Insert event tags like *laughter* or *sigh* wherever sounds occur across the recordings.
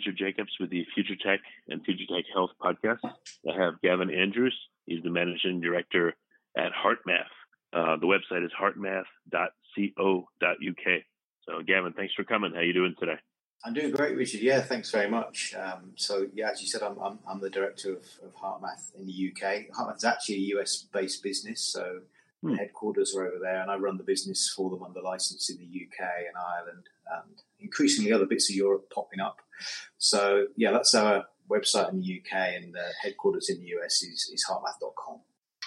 Richard Jacobs with the Future Tech and Future Tech Health podcast. I have Gavin Andrews. He's the managing director at HeartMath. Uh, the website is heartmath.co.uk. So, Gavin, thanks for coming. How are you doing today? I'm doing great, Richard. Yeah, thanks very much. Um, so, yeah, as you said, I'm, I'm, I'm the director of, of HeartMath in the UK. HeartMath is actually a US based business, so hmm. headquarters are over there, and I run the business for them under license in the UK and Ireland, and increasingly other bits of Europe popping up. So, yeah, that's our website in the UK, and the headquarters in the US is, is heartmath.com.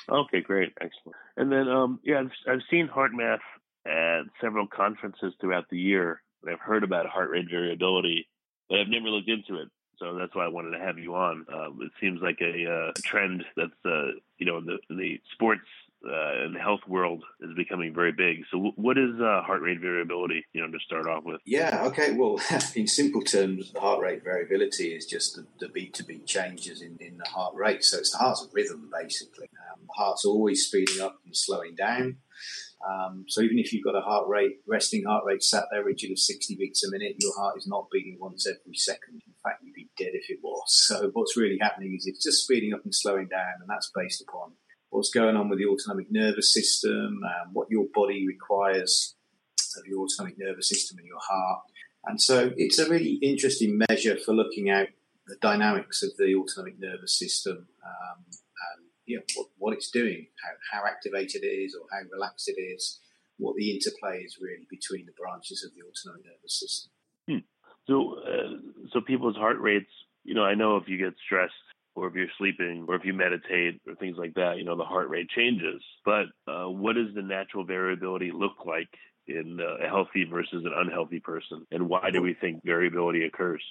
Okay, great, excellent. And then, um, yeah, I've, I've seen HeartMath at several conferences throughout the year, and I've heard about heart rate variability, but I've never looked into it. So that's why I wanted to have you on. Um, it seems like a uh, trend that's, uh, you know, the the sports uh, in the health world is becoming very big. So, w- what is uh, heart rate variability? You know, to start off with. Yeah. Okay. Well, *laughs* in simple terms, the heart rate variability is just the, the beat to beat changes in, in the heart rate. So it's the heart's rhythm basically. Um, the heart's always speeding up and slowing down. Um, so even if you've got a heart rate, resting heart rate sat there rigid of 60 beats a minute, your heart is not beating once every second. In fact, you'd be dead if it was. *laughs* So what's really happening is it's just speeding up and slowing down, and that's based upon what's going on with the autonomic nervous system, um, what your body requires of your autonomic nervous system and your heart. And so it's a really interesting measure for looking at the dynamics of the autonomic nervous system um, and you know, what, what, it's doing, how, how activated it is or how relaxed it is, what the interplay is really between the branches of the autonomic nervous system. Hmm. So, uh, so people's heart rates, you know, I know if you get stressed, or if you're sleeping or if you meditate or things like that, you know, the heart rate changes. But uh, what does the natural variability look like in uh, a healthy versus an unhealthy person? And why do we think variability occurs?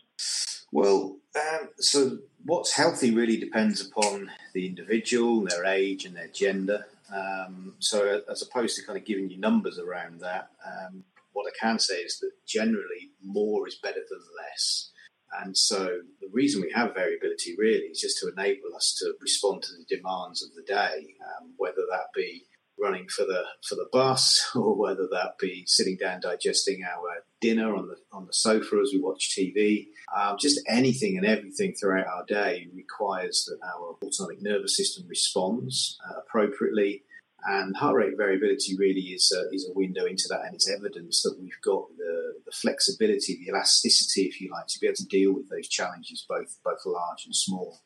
Well, um, so what's healthy really depends upon the individual, their age, and their gender. Um, so, as opposed to kind of giving you numbers around that, um, what I can say is that generally more is better than less. And so the reason we have variability really is just to enable us to respond to the demands of the day, um, whether that be running for the for the bus *laughs* or whether that be sitting down digesting our dinner on the on the sofa as we watch TV. Um, just anything and everything throughout our day requires that our autonomic nervous system responds uh, appropriately and heart rate variability really is a, is a window into that, and it's evidence that we've got the, the flexibility, the elasticity, if you like, to be able to deal with those challenges, both both large and small.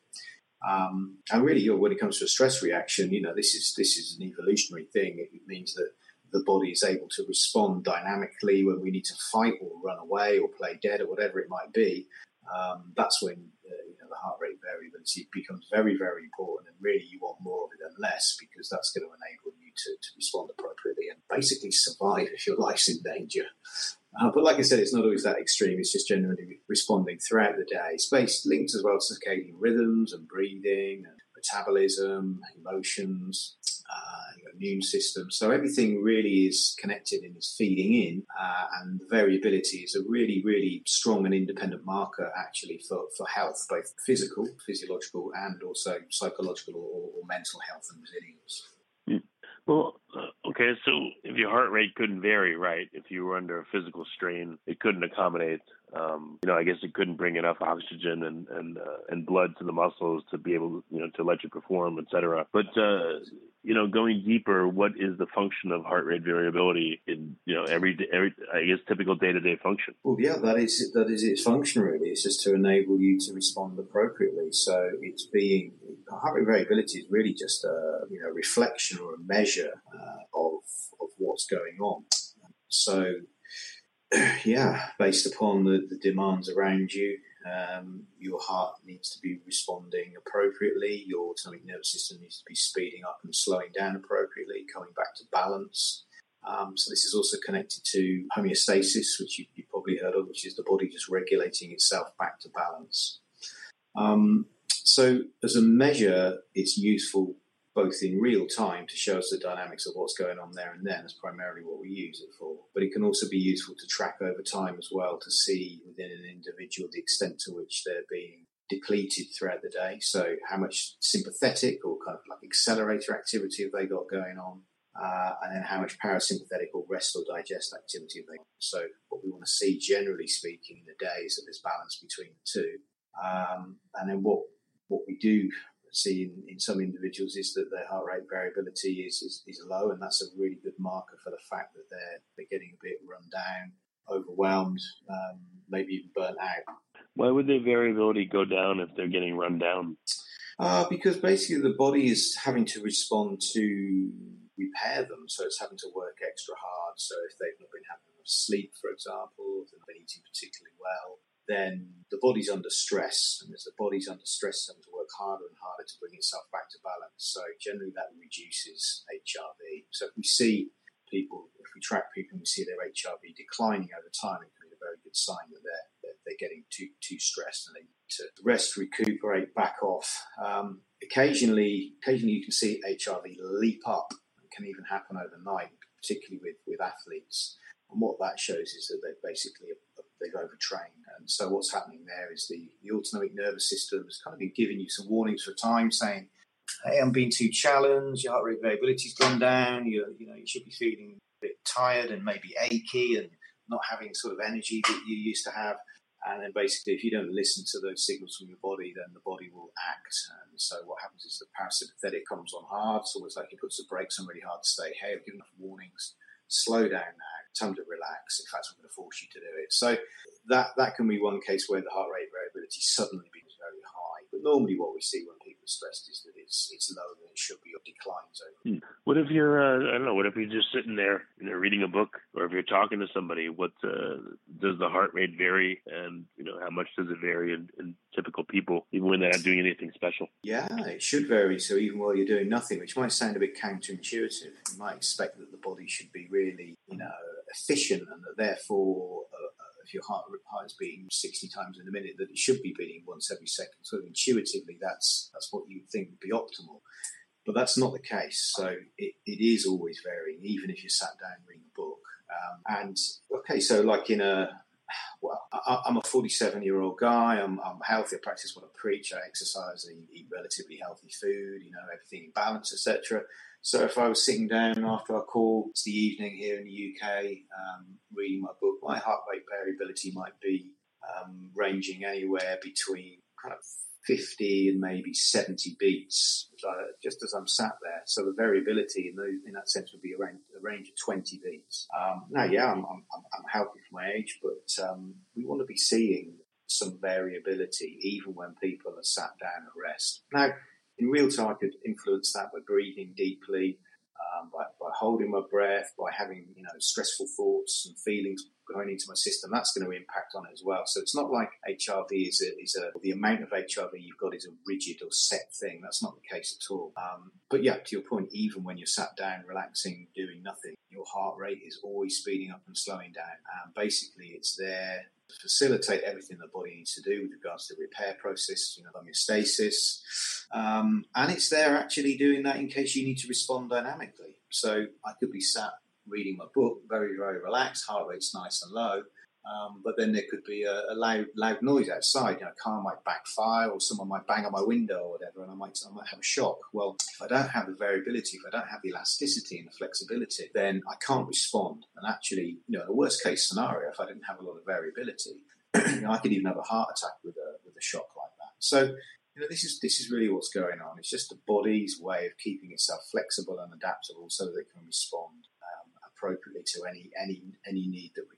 Um, and really, when it comes to a stress reaction, you know, this is this is an evolutionary thing. It means that the body is able to respond dynamically when we need to fight or run away or play dead or whatever it might be. Um, that's when the heart rate variability becomes very, very important. And really, you want more of it than less because that's going to enable you to, to respond appropriately and basically survive if your life's in danger. Uh, but like I said, it's not always that extreme. It's just generally responding throughout the day. It's based linked as well to circadian rhythms and breathing and metabolism, emotions, uh, immune system. So everything really is connected and is feeding in, uh, and the variability is a really, really strong and independent marker actually for, for health, both physical, physiological, and also psychological or, or mental health and resilience. Hmm. Well, uh, okay, so if your heart rate couldn't vary, right? If you were under a physical strain, it couldn't accommodate. Um, you know, I guess it couldn't bring enough oxygen and and uh, and blood to the muscles to be able, you know, to let you perform, et cetera. But uh, you know, going deeper, what is the function of heart rate variability in you know every every I guess typical day to day function? Well, yeah, that is that is its function really. It's just to enable you to respond appropriately. So it's being heart rate variability is really just a you know reflection or a measure uh, of of what's going on. So *clears throat* yeah, based upon the, the demands around you, um, your heart needs to be responding appropriately. Your autonomic nervous system needs to be speeding up and slowing down appropriately, coming back to balance. Um, so this is also connected to homeostasis, which you, have probably heard of, which is the body just regulating itself back to balance. Um, so as a measure, it's useful both in real time to show us the dynamics of what's going on there and then. That's primarily what we use it for. But it can also be useful to track over time as well to see within an individual the extent to which they're being depleted throughout the day. So how much sympathetic or kind of like accelerator activity have they got going on? Uh, and then how much parasympathetic or rest or digest activity have they got? So what we want to see, generally speaking, in the day is that there's balance between the two. Um, and then what what we do see in, in some individuals is that their heart rate variability is, is, is low, and that's a really good marker for the fact that they're they're getting a bit run down, overwhelmed, um, maybe even burnt out. Why would their variability go down if they're getting run down? Uh, because basically the body is having to respond to repair them, so it's having to work extra hard. So if they've not been having enough sleep, for example, if they've been eating particularly well, then the body's under stress, and as the body's under stress, it's having to work harder and harder to bring itself back to balance. So generally, that reduces HRV. So if we see people, if we track people and we see their HRV declining over time, it can be a very good sign that they're they're, they're getting too too stressed and they need to rest, recuperate, back off. Um, occasionally, occasionally you can see HRV leap up. It can even happen overnight, particularly with with athletes. And what that shows is that they've basically they've overtrained. And so what's happening there is the, the autonomic nervous system has kind of been giving you some warnings for time, saying, "Hey, I'm being too challenged. Your heart rate variability's gone down. You you know you should be feeling a bit tired and maybe achy and not having sort of energy that you used to have." And then basically, if you don't listen to those signals from your body, then the body will act. And so what happens is the parasympathetic comes on hard. It's almost like it puts the brakes on really hard to say, hey, I've given enough warnings. Slow down now time to relax. In fact, I'm going to force you to do it. So that that can be one case where the heart rate variability suddenly becomes very high. But normally, what we see when people are stressed is that it's it's lower than it should be or declines over. Hmm. What if you're uh, I don't know? What if you're just sitting there, you know, reading a book, or if you're talking to somebody? What uh, does the heart rate vary, and you know how much does it vary in, in typical people, even when they're not doing anything special? Yeah, it should vary. So even while you're doing nothing, which might sound a bit counterintuitive, you might expect that the body should be really, you know, efficient and that therefore uh, if your heart, heart is beating 60 times in a minute that it should be beating once every second so intuitively that's that's what you would think would be optimal but that's not the case so it, it is always varying even if you sat down reading a book um, and okay so like in a well, I, am a 47 year old guy. I'm, I'm, healthy. I practice what I preach. I exercise. I eat relatively healthy food. You know, everything in balance, etc. So if I was sitting down after our call, it's the evening here in the UK, um, reading my book, my heart rate variability might be um, ranging anywhere between kind of 50 and maybe 70 beats, just as I'm sat there. So the variability in, those, in that sense would be around a range of 20 beats. Um, now, yeah, I'm, I'm, I'm, healthy for my age, but um, we want to be seeing some variability even when people are sat down at rest. Now, in real time, I could influence that by breathing deeply, um, by, by holding my breath, by having you know stressful thoughts and feelings going into my system. That's going to impact on it as well. So it's not like HRV is a, is a the amount of HRV you've got is a rigid or set thing. That's not the case at all. Um, but yeah, to your point, even when you're sat down, relaxing, doing nothing, your heart rate is always speeding up and slowing down. And basically, it's there facilitate everything the body needs to do with regards to the repair process, you know, homeostasis. Um, and it's there actually doing that in case you need to respond dynamically. So I could be sat reading my book, very, very relaxed, heart rate's nice and low, um, but then there could be a, a, loud, loud noise outside. You know, a car might backfire, or someone might bang on my window, or whatever, and I might, I might have a shock. Well, if I don't have the variability, if I don't have the elasticity and the flexibility, then I can't respond. And actually, you know, in a worst case scenario, if I didn't have a lot of variability, *clears throat* you know, I could even have a heart attack with a with a shock like that. So you know, this is this is really what's going on. It's just the body's way of keeping itself flexible and adaptable so that it can respond um, appropriately to any any any need that we.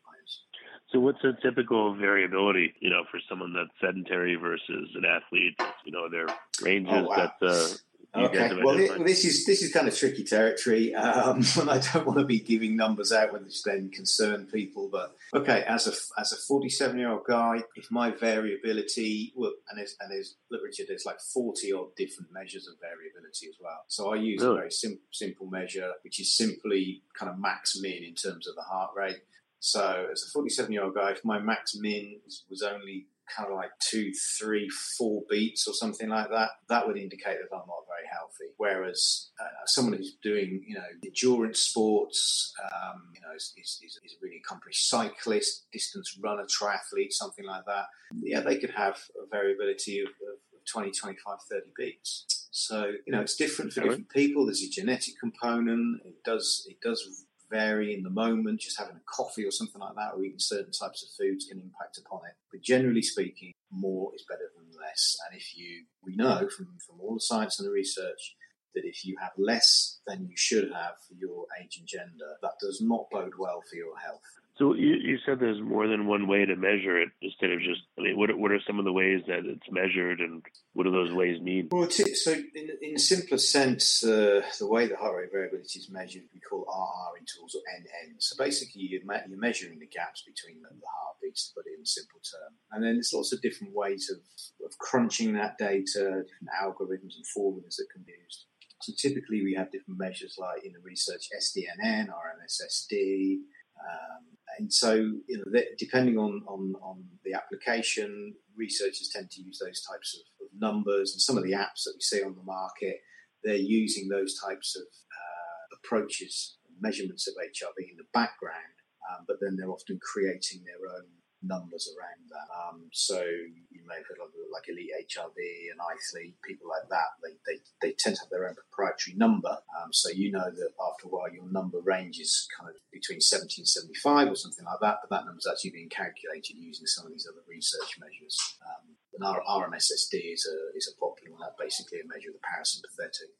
So, what's a typical variability, you know, for someone that's sedentary versus an athlete? You know, their ranges oh, wow. that uh, Okay. Well, this is this is kind of tricky territory, um, *laughs* and I don't want to be giving numbers out which then concern people. But okay, as a as a forty seven year old guy, if my variability, well, and there's and there's look, Richard, there's like forty odd different measures of variability as well. So I use really? a very sim- simple measure, which is simply kind of max min in terms of the heart rate. So as a forty seven year old guy, if my max min was only kind of like two, three, four beats or something like that, that would indicate that I'm not very healthy. Whereas uh, someone who's doing, you know, endurance sports, um, you know, is, is, is, a really accomplished cyclist, distance runner, triathlete, something like that, yeah, they could have a variability of, of 20, 25, 30 beats. So, you know, it's different for different people. There's a genetic component. It does, it does vary in the moment. Just having a coffee or something like that, or eating certain types of foods can impact upon it. But generally speaking, more is better than less. And if you, we know from, from all the science and the research that if you have less than you should have for your age and gender, that does not bode well for your health. So you, you said there's more than one way to measure it instead of just. I mean, what what are some of the ways that it's measured, and what do those ways mean? Well, so in in the simplest sense, uh, the way the heart rate variability is measured, we call RR intervals or NN. So basically, you're, me- you're measuring the gaps between the, the heartbeats, to put it in simple term. And then there's lots of different ways of, of crunching that data, different algorithms and formulas that can be used. So typically, we have different measures like in the research SDNN, RMSSD. Um, and so, you know, depending on, on, on the application, researchers tend to use those types of, of, numbers. And some of the apps that we see on the market, they're using those types of uh, approaches, measurements of HRV in the background, um, but then they're often creating their own numbers around that. Um, so you may have heard of like Elite HRV and iThlete, people like that. They, they, they tend to have their own proprietary number. Um, so you know that after a while your number range is kind of between 70 and 75 or something like that, but that number is actually being calculated using some of these other research measures. Um, and our RMSSD is a, is a popular one, that's basically a measure of the parasympathetic.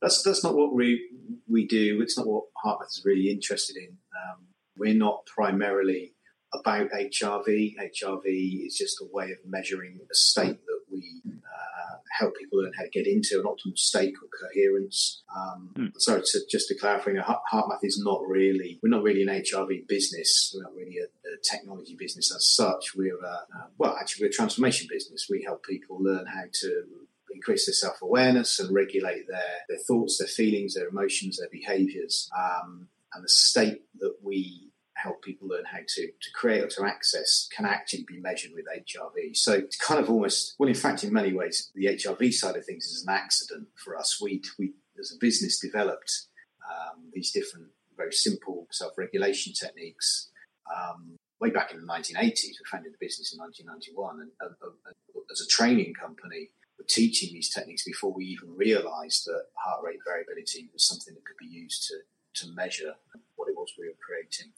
That's, that's not what we, we do. It's not what HeartMath is really interested in. Um, we're not primarily about HRV. HRV is just a way of measuring a state that we uh, help people learn how to get into an optimal state called coherence. Um, mm. So to, just to clarify, HeartMath is not really, we're not really an HRV business. We're not really a, a technology business as such. We're, a, uh, well, actually, we're a transformation business. We help people learn how to increase their self awareness and regulate their, their thoughts, their feelings, their emotions, their behaviors. Um, and the state that we help people learn how to, to create or to access can actually be measured with HRV. So it's kind of almost, well, in fact, in many ways, the HRV side of things is an accident for us. We, we as a business, developed um, these different, very simple self regulation techniques. Um, way back in the 1980s, we founded the business in 1991, and uh, as a training company, we're teaching these techniques before we even realised that heart rate variability was something that could be used to to measure what it was we were creating.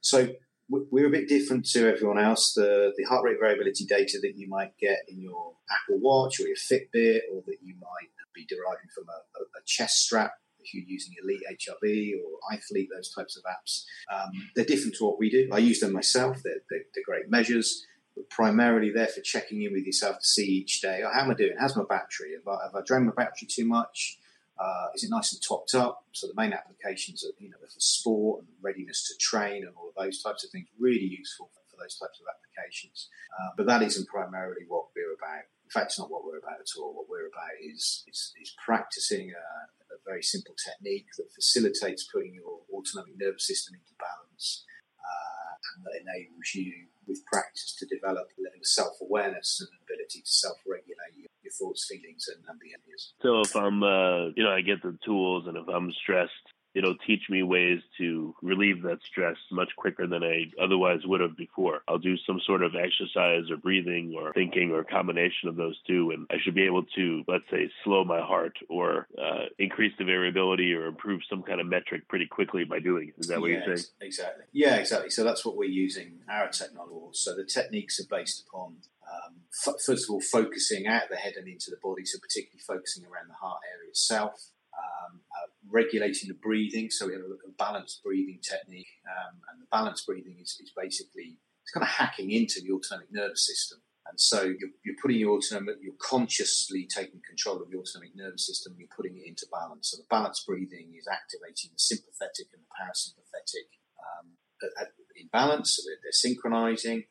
So we're a bit different to everyone else. The, the heart rate variability data that you might get in your Apple Watch or your Fitbit, or that you might be deriving from a, a chest strap if you're using Elite HRV or iThlete, those types of apps, um, they're different to what we do. I use them myself. They're, they're, they're great measures. But primarily there for checking in with yourself to see each day, oh, how am I doing? How's my battery? Have I, have I drained my battery too much? Uh, is it nice and topped up? So the main applications are you know for sport and readiness to train and all of those types of things really useful for, those types of applications. Uh, but that isn't primarily what we're about. In fact, it's not what we're about at all. What we're about is is, is practicing a, a, very simple technique that facilitates putting your autonomic nervous system into balance uh, and that enables you with practice to develop a self awareness and ability to self regulate your, your, thoughts, feelings, and, and behaviors. So if I'm, uh, you know, I get the tools, and if I'm stressed, it'll teach me ways to relieve that stress much quicker than I otherwise would have before. I'll do some sort of exercise or breathing or thinking or combination of those two, and I should be able to, let's say, slow my heart or uh, increase the variability or improve some kind of metric pretty quickly by doing it. Is that what yeah, you're saying? Exactly. Yeah, exactly. So that's what we're using our technology. So the techniques are based upon um, f- first of all, focusing out of the head and into the body, so particularly focusing around the heart area itself. Um, uh, regulating the breathing, so we have a, balanced breathing technique, um, and the balanced breathing is, is basically it's kind of hacking into the autonomic nervous system. And so you're, you're, putting your autonomic, you're consciously taking control of your autonomic nervous system, you're putting it into balance. So the balanced breathing is activating the sympathetic and the parasympathetic um, at, at, in balance, so they're, they're synchronizing.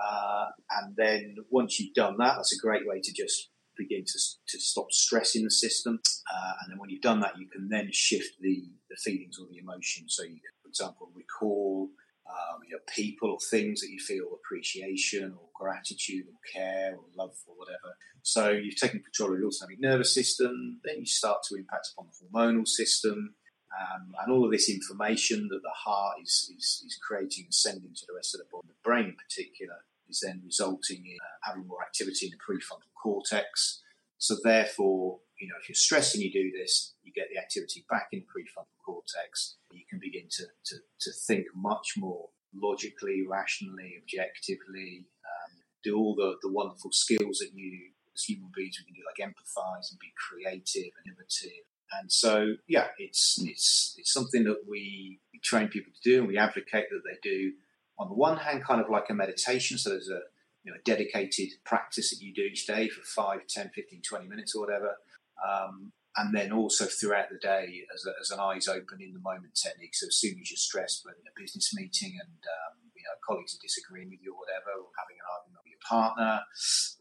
Uh, and then once you've done that, that's a great way to just begin to, to stop stressing the system. Uh, and then when you've done that, you can then shift the, the feelings or the emotions. So you can, for example, recall um, you know, people or things that you feel appreciation or gratitude or care or love or whatever. So you've taken control of your autonomic nervous system. Then you start to impact upon the hormonal system. Um, and all of this information that the heart is, is, is, creating and sending to the rest of the body, the brain in particular, is then resulting in uh, having more activity in the prefrontal cortex. So therefore, you know, if you're stressed and you do this, you get the activity back in the prefrontal cortex. You can begin to, to, to think much more logically, rationally, objectively, um, do all the, the wonderful skills that you, as human beings, we can do, like empathize and be creative and innovative. And so, yeah, it's, it's, it's something that we, we train people to do and we advocate that they do on the one hand, kind of like a meditation. So there's a, you know, dedicated practice that you do each day for 5, 10, 15, 20 minutes or whatever. Um, and then also throughout the day as, a, as, an eyes open in the moment technique. So as soon as you're stressed, whether in a business meeting and um, you know colleagues are disagreeing with you or whatever, or having an argument with your partner,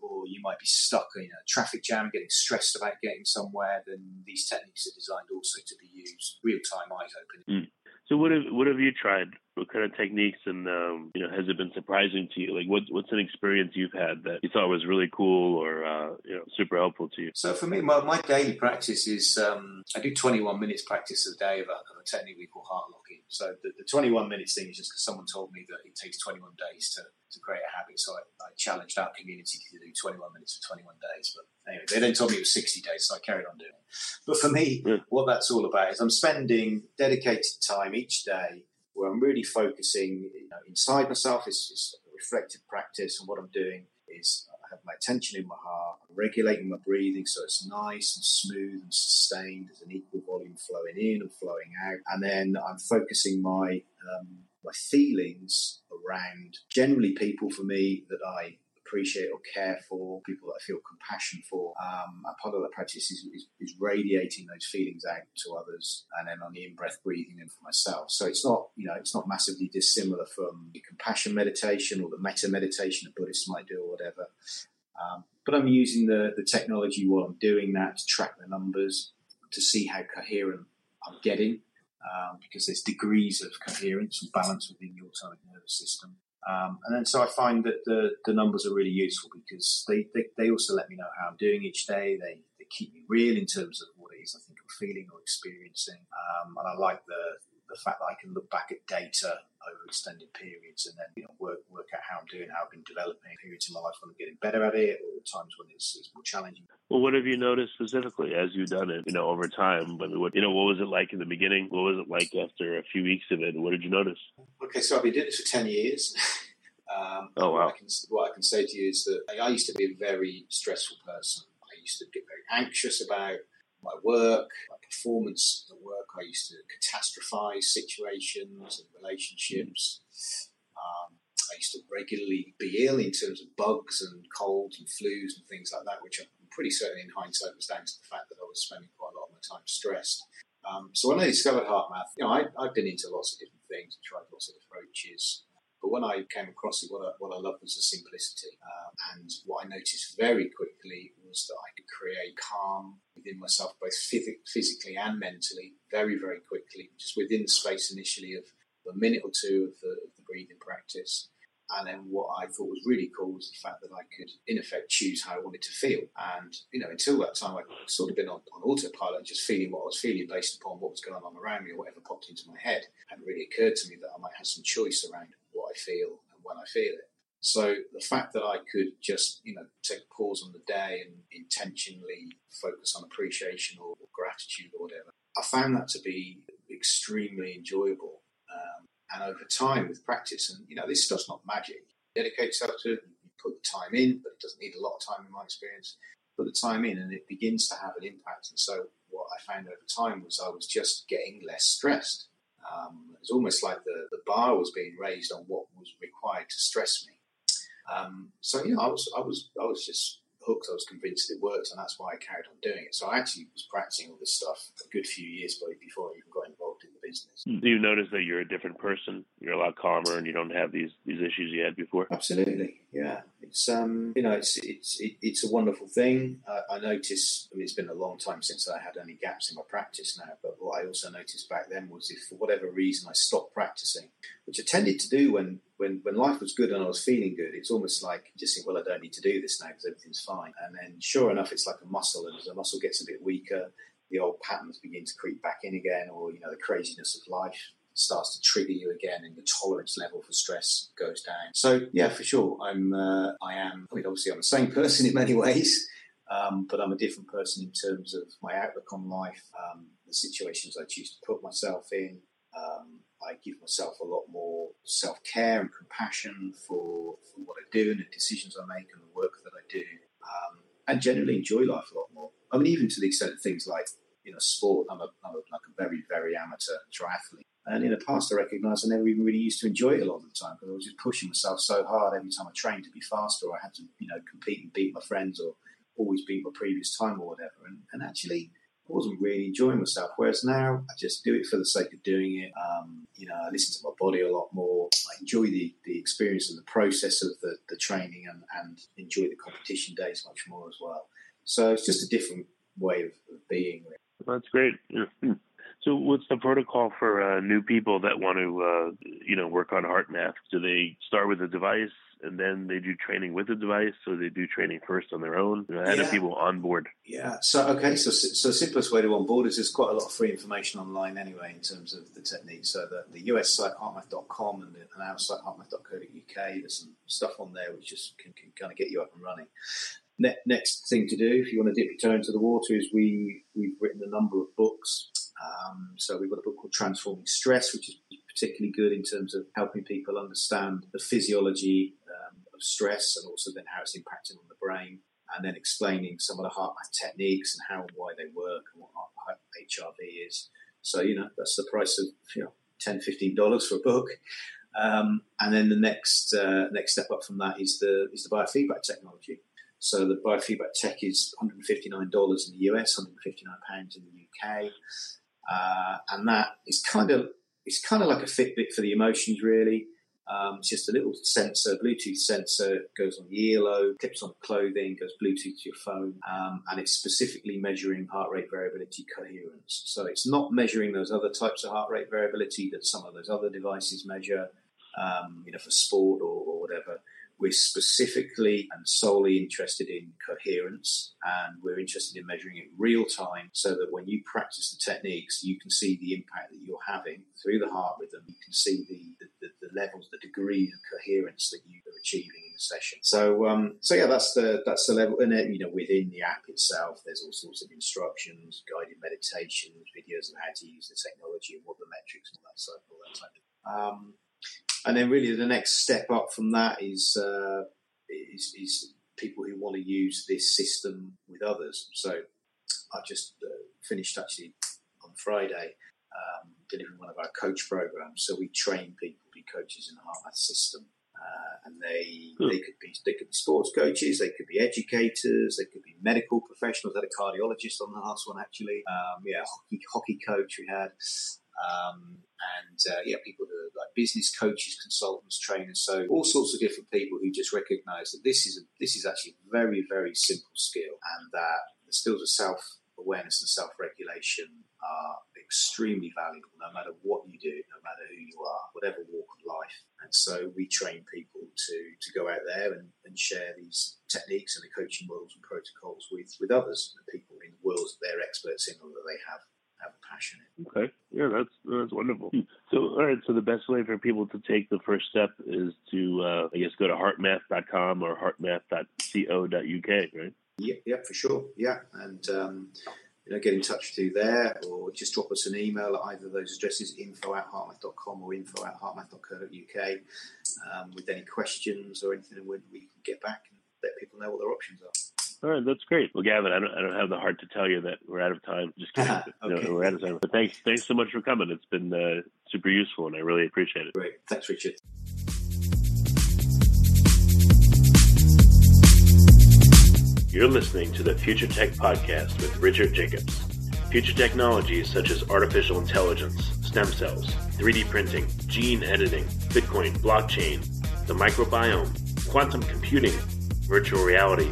or you might be stuck in a traffic jam, getting stressed about getting somewhere, then these techniques are designed also to be used real time eyes open. Mm. So what have what have you tried? What kind of techniques and um, you know has it been surprising to you? Like what what's an experience you've had that you thought was really cool or uh, you know super helpful to you? So for me, my, my daily practice is um, I do 21 minutes practice a day of a, of a technique we call heart locking. So the, the 21 minutes thing is just because someone told me that it takes 21 days to to create a habit. So I, I, challenged our community to do 21 minutes for 21 days. But anyway, they then told me it was 60 days, so I carried on doing it. But for me, yeah. what that's all about is I'm spending dedicated time each day where I'm really focusing you know, inside myself. It's, it's a reflective practice, and what I'm doing is I have my attention in my heart, I'm regulating my breathing so it's nice and smooth and sustained. There's an equal volume flowing in and flowing out, and then I'm focusing my um, my feelings around generally people for me that I appreciate or care for, people that I feel compassion for. Um, and part of that practice is, is, is, radiating those feelings out to others, and then on the in-breath breathing them for myself. So it's not, you know, it's not massively dissimilar from the compassion meditation or the metta meditation that Buddhists might do or whatever. Um, but I'm using the, the technology while I'm doing that to track the numbers, to see how coherent I'm getting, um, because there's degrees of coherence and balance within the autonomic nervous system. Um, and then so I find that the, the numbers are really useful because they, they, they, also let me know how I'm doing each day. They, they keep me real in terms of what it is I think I'm feeling or experiencing. Um, and I like the, the fact that I can look back at data over extended periods and then you know work work out how I'm doing, how I've been developing periods in my life when I'm getting better at it, or times when it's, it's more challenging. Well, what have you noticed specifically as you've done it? You know, over time. I mean, what you know, what was it like in the beginning? What was it like after a few weeks of it? What did you notice? Okay, so I've been doing this for ten years. *laughs* Um, oh wow! What I, can, what I can say to you is that I used to be a very stressful person. I used to get very anxious about my work, my performance at work. I used to catastrophize situations and relationships. Um, I used to regularly be ill in terms of bugs and colds and flus and things like that, which I'm pretty certain in hindsight was down to the fact that I was spending quite a lot of my time stressed. Um, so when I discovered HeartMath, you know, I, have been into lots of different things and tried lots of approaches. But when I came across it, what I, what I loved was the simplicity. Uh, and what I noticed very quickly was that I could create calm within myself, both physically and mentally, very, very quickly, just within the space initially of a minute or two of the, of the breathing practice. And then what I thought was really cool was the fact that I could, in effect, choose how I wanted to feel. And, you know, until that time, I'd sort of been on, on autopilot, just feeling what I was feeling based upon what was going on around me or whatever popped into my head. It hadn't really occurred to me that I might have some choice around what I feel and when I feel it. So the fact that I could just, you know, take a pause on the day and intentionally focus on appreciation or, or gratitude or whatever, I found that to be extremely enjoyable. Um, and over time with practice, and you know, this stuff's not magic. You dedicate yourself to it, you put the time in, but it doesn't need a lot of time in my experience. Put the time in, and it begins to have an impact. And so, what I found over time was I was just getting less stressed. Um, it was almost like the, the bar was being raised on what was required to stress me. Um, so you know, I was I was I was just hooked. I was convinced it worked, and that's why I carried on doing it. So I actually was practicing all this stuff a good few years before I even got involved in business. Do you notice that you're a different person? You're a lot calmer, and you don't have these these issues you had before. Absolutely, yeah. It's um, you know, it's it's it, it's a wonderful thing. I, I notice. I mean, it's been a long time since I had any gaps in my practice now. But what I also noticed back then was if for whatever reason I stopped practicing, which I tended to do when when when life was good and I was feeling good, it's almost like you just think, well, I don't need to do this now because everything's fine. And then, sure enough, it's like a muscle, and as the muscle gets a bit weaker, the old patterns begin to creep back in again, or you know, the craziness of life starts to trigger you again, and the tolerance level for stress goes down. So, yeah, for sure, I'm uh, I am. I mean, obviously, I'm the same person in many ways. Um, but I'm a different person in terms of my outlook on life, um, the situations I choose to put myself in, um, I give myself a lot more self care and compassion for, for what I do and the decisions I make and the work that I do, um, and generally enjoy life a lot more. I mean, even to the extent of things like you know sport. I'm a, I'm a like a very very amateur triathlete, and in the past I recognised I never even really used to enjoy it a lot of the time because I was just pushing myself so hard every time I trained to be faster, or I had to you know compete and beat my friends, or always beat my previous time or whatever. And, and actually I wasn't really enjoying myself. Whereas now, I just do it for the sake of doing it. Um, you know, I listen to my body a lot more. I enjoy the, the experience and the process of the, the training and, and enjoy the competition days much more as well. So it's just a different way of, of being. That's great. *clears throat* So, what's the protocol for uh, new people that want to, uh, you know, work on HeartMath? Do they start with a device and then they do training with the device, so they do training first on their own. How yeah. do people onboard? Yeah. So okay. So so the simplest way to onboard is there's quite a lot of free information online anyway in terms of the technique. So the, the US site heartmath.com and, the, and our site heartmath.co.uk. There's some stuff on there which just can, can kind of get you up and running. Ne- next thing to do, if you want to dip your toe into the water, is we we've written a number of books. Um, so we've got a book called Transforming Stress, which is particularly good in terms of helping people understand the physiology of stress and also then how it's impacting on the brain, and then explaining some of the HeartMath techniques and how and why they work and what HRV is. So, you know, that's the price of, you know, $10, $15 for a book. Um, and then the next uh, next step up from that is the is the biofeedback technology. So the biofeedback tech is $159 in the US, £159 in the UK, uh, and that is kind of it's kind of like a Fitbit for the emotions, really. Um, it's just a little sensor, Bluetooth sensor, goes on the earlobe, clips on clothing, goes Bluetooth to your phone, um, and it's specifically measuring heart rate variability coherence. So it's not measuring those other types of heart rate variability that some of those other devices measure, um, you know, for sport or, or whatever. We're specifically and solely interested in coherence, and we're interested in measuring it real time so that when you practice the techniques, you can see the impact that you're having through the heart rhythm. You can see the, the, the levels, the degree of coherence that you are achieving in the session. So, um, so yeah, that's the that's the level. And then, you know, within the app itself, there's all sorts of instructions, guided meditations, videos of how to use the technology and what the metrics and all that sort all that type of. Um, and then really the next step up from that is, uh, is, is people who want to use this system with others. So I just uh, finished actually on Friday um, delivering one of our coach programs. So we train people to be coaches in the HeartMath system. Uh, and they hmm. they could be they could be sports coaches, they could be educators, they could be medical professionals. I had a cardiologist on the last one actually. Um, yeah, hockey hockey coach we had. Um, and uh, yeah, people who are like business coaches, consultants, trainers. So all sorts of different people who just recognise that this is a, this is actually a very very simple skill, and that the skills of self awareness and self regulation are extremely valuable no matter what you do, no matter who you are, whatever walk of life. And so we train people to, to go out there and, and share these techniques and the coaching models and protocols with, with others, the people in the worlds that they're experts in or that they have have a passion in. Okay, yeah, that's that's wonderful. So, all right, so the best way for people to take the first step is to, uh, I guess, go to heartmath.com or heartmath.co.uk, right? Yeah, yeah, for sure. Yeah, and um, you know, get in touch through there or just drop us an email at either of those addresses, info at heartmath.com or info at heartmath.co.uk um, with any questions or anything, and we, we can get back and let people know what their options are. All right, that's great. Well, Gavin, I don't, I don't have the heart to tell you that we're out of time. Just *laughs* kidding. okay. no, we're out of time. But thanks, thanks so much for coming. It's been uh, super useful, and I really appreciate it. Great. Thanks, Richard. You're listening to the Future Tech Podcast with Richard Jacobs. Future technologies such as artificial intelligence, stem cells, 3D printing, gene editing, Bitcoin, blockchain, the microbiome, quantum computing, virtual reality,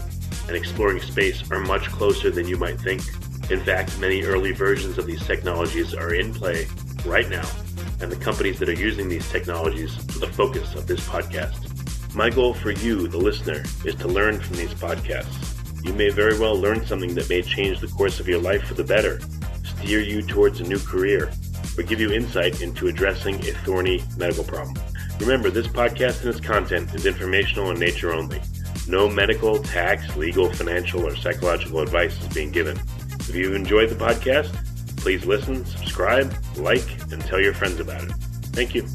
and exploring space are much closer than you might think. In fact, many early versions of these technologies are in play right now, and the companies that are using these technologies are the focus of this podcast. My goal for you, the listener, is to learn from these podcasts. You may very well learn something that may change the course of your life for the better, steer you towards a new career, or give you insight into addressing a thorny medical problem. Remember, this podcast and its content is informational in nature only. No medical, tax, legal, financial, or psychological advice is being given. If you've enjoyed the podcast, please listen, subscribe, like, and tell your friends about it. Thank you.